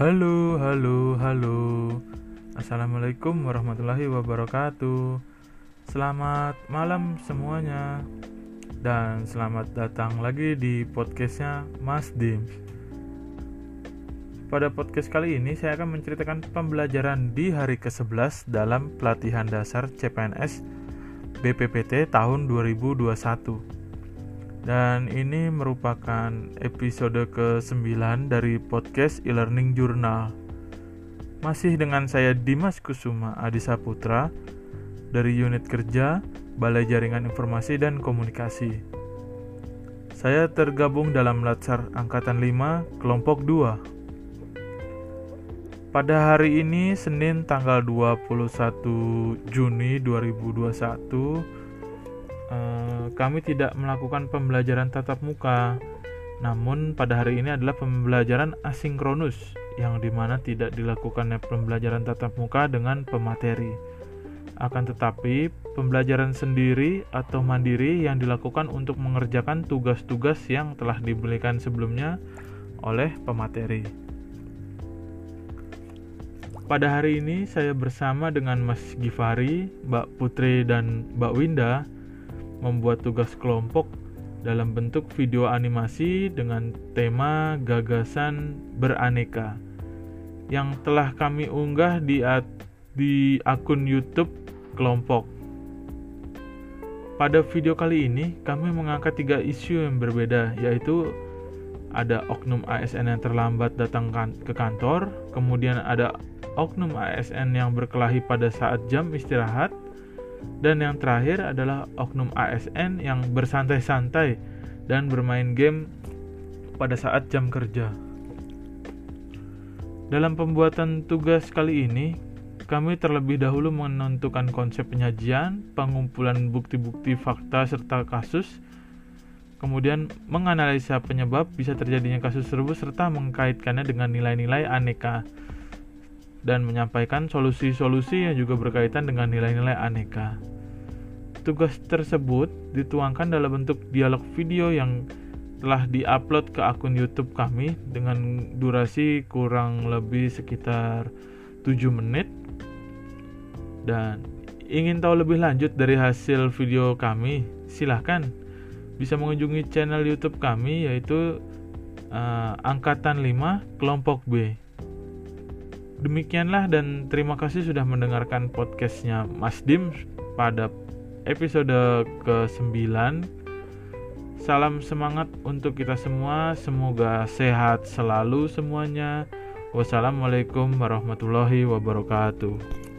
Halo, halo, halo. Assalamualaikum warahmatullahi wabarakatuh. Selamat malam semuanya. Dan selamat datang lagi di podcastnya Mas Dim. Pada podcast kali ini saya akan menceritakan pembelajaran di hari ke-11 dalam pelatihan dasar CPNS BPPT tahun 2021 dan ini merupakan episode ke-9 dari podcast e-learning Journal. Masih dengan saya Dimas Kusuma Adisa Putra dari unit kerja Balai Jaringan Informasi dan Komunikasi. Saya tergabung dalam Latsar Angkatan 5 Kelompok 2. Pada hari ini Senin tanggal 21 Juni 2021 Eh, kami tidak melakukan pembelajaran tatap muka. Namun pada hari ini adalah pembelajaran asinkronus yang di mana tidak dilakukannya pembelajaran tatap muka dengan pemateri. Akan tetapi, pembelajaran sendiri atau mandiri yang dilakukan untuk mengerjakan tugas-tugas yang telah diberikan sebelumnya oleh pemateri. Pada hari ini saya bersama dengan Mas Gifari, Mbak Putri, dan Mbak Winda membuat tugas kelompok dalam bentuk video animasi dengan tema gagasan beraneka yang telah kami unggah di di akun YouTube kelompok. Pada video kali ini, kami mengangkat tiga isu yang berbeda, yaitu ada oknum ASN yang terlambat datang kan, ke kantor, kemudian ada oknum ASN yang berkelahi pada saat jam istirahat, dan yang terakhir adalah oknum ASN yang bersantai-santai dan bermain game pada saat jam kerja. Dalam pembuatan tugas kali ini, kami terlebih dahulu menentukan konsep penyajian, pengumpulan bukti-bukti fakta serta kasus, kemudian menganalisa penyebab bisa terjadinya kasus tersebut serta mengkaitkannya dengan nilai-nilai aneka dan menyampaikan solusi-solusi yang juga berkaitan dengan nilai-nilai aneka. Tugas tersebut dituangkan dalam bentuk dialog video yang telah diupload ke akun YouTube kami dengan durasi kurang lebih sekitar 7 menit. Dan ingin tahu lebih lanjut dari hasil video kami, silahkan bisa mengunjungi channel YouTube kami yaitu uh, Angkatan 5 Kelompok B. Demikianlah dan terima kasih sudah mendengarkan podcastnya Mas Dim pada episode ke-9. Salam semangat untuk kita semua, semoga sehat selalu semuanya. Wassalamualaikum warahmatullahi wabarakatuh.